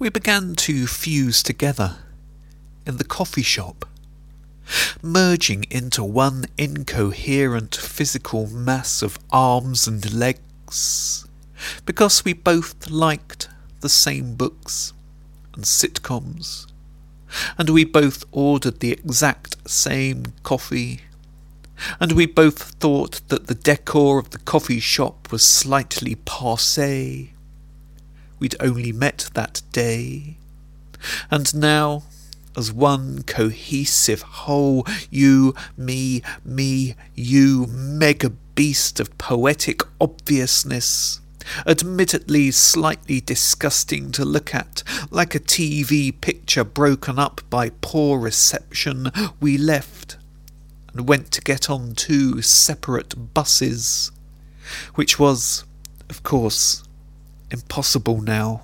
we began to fuse together in the coffee shop, merging into one incoherent physical mass of arms and legs, because we both liked the same books and sitcoms, and we both ordered the exact same coffee, and we both thought that the decor of the coffee shop was slightly passe. We'd only met that day, and now, as one cohesive whole, you, me, me, you, mega beast of poetic obviousness, admittedly slightly disgusting to look at, like a TV picture broken up by poor reception, we left and went to get on two separate buses, which was, of course, impossible now.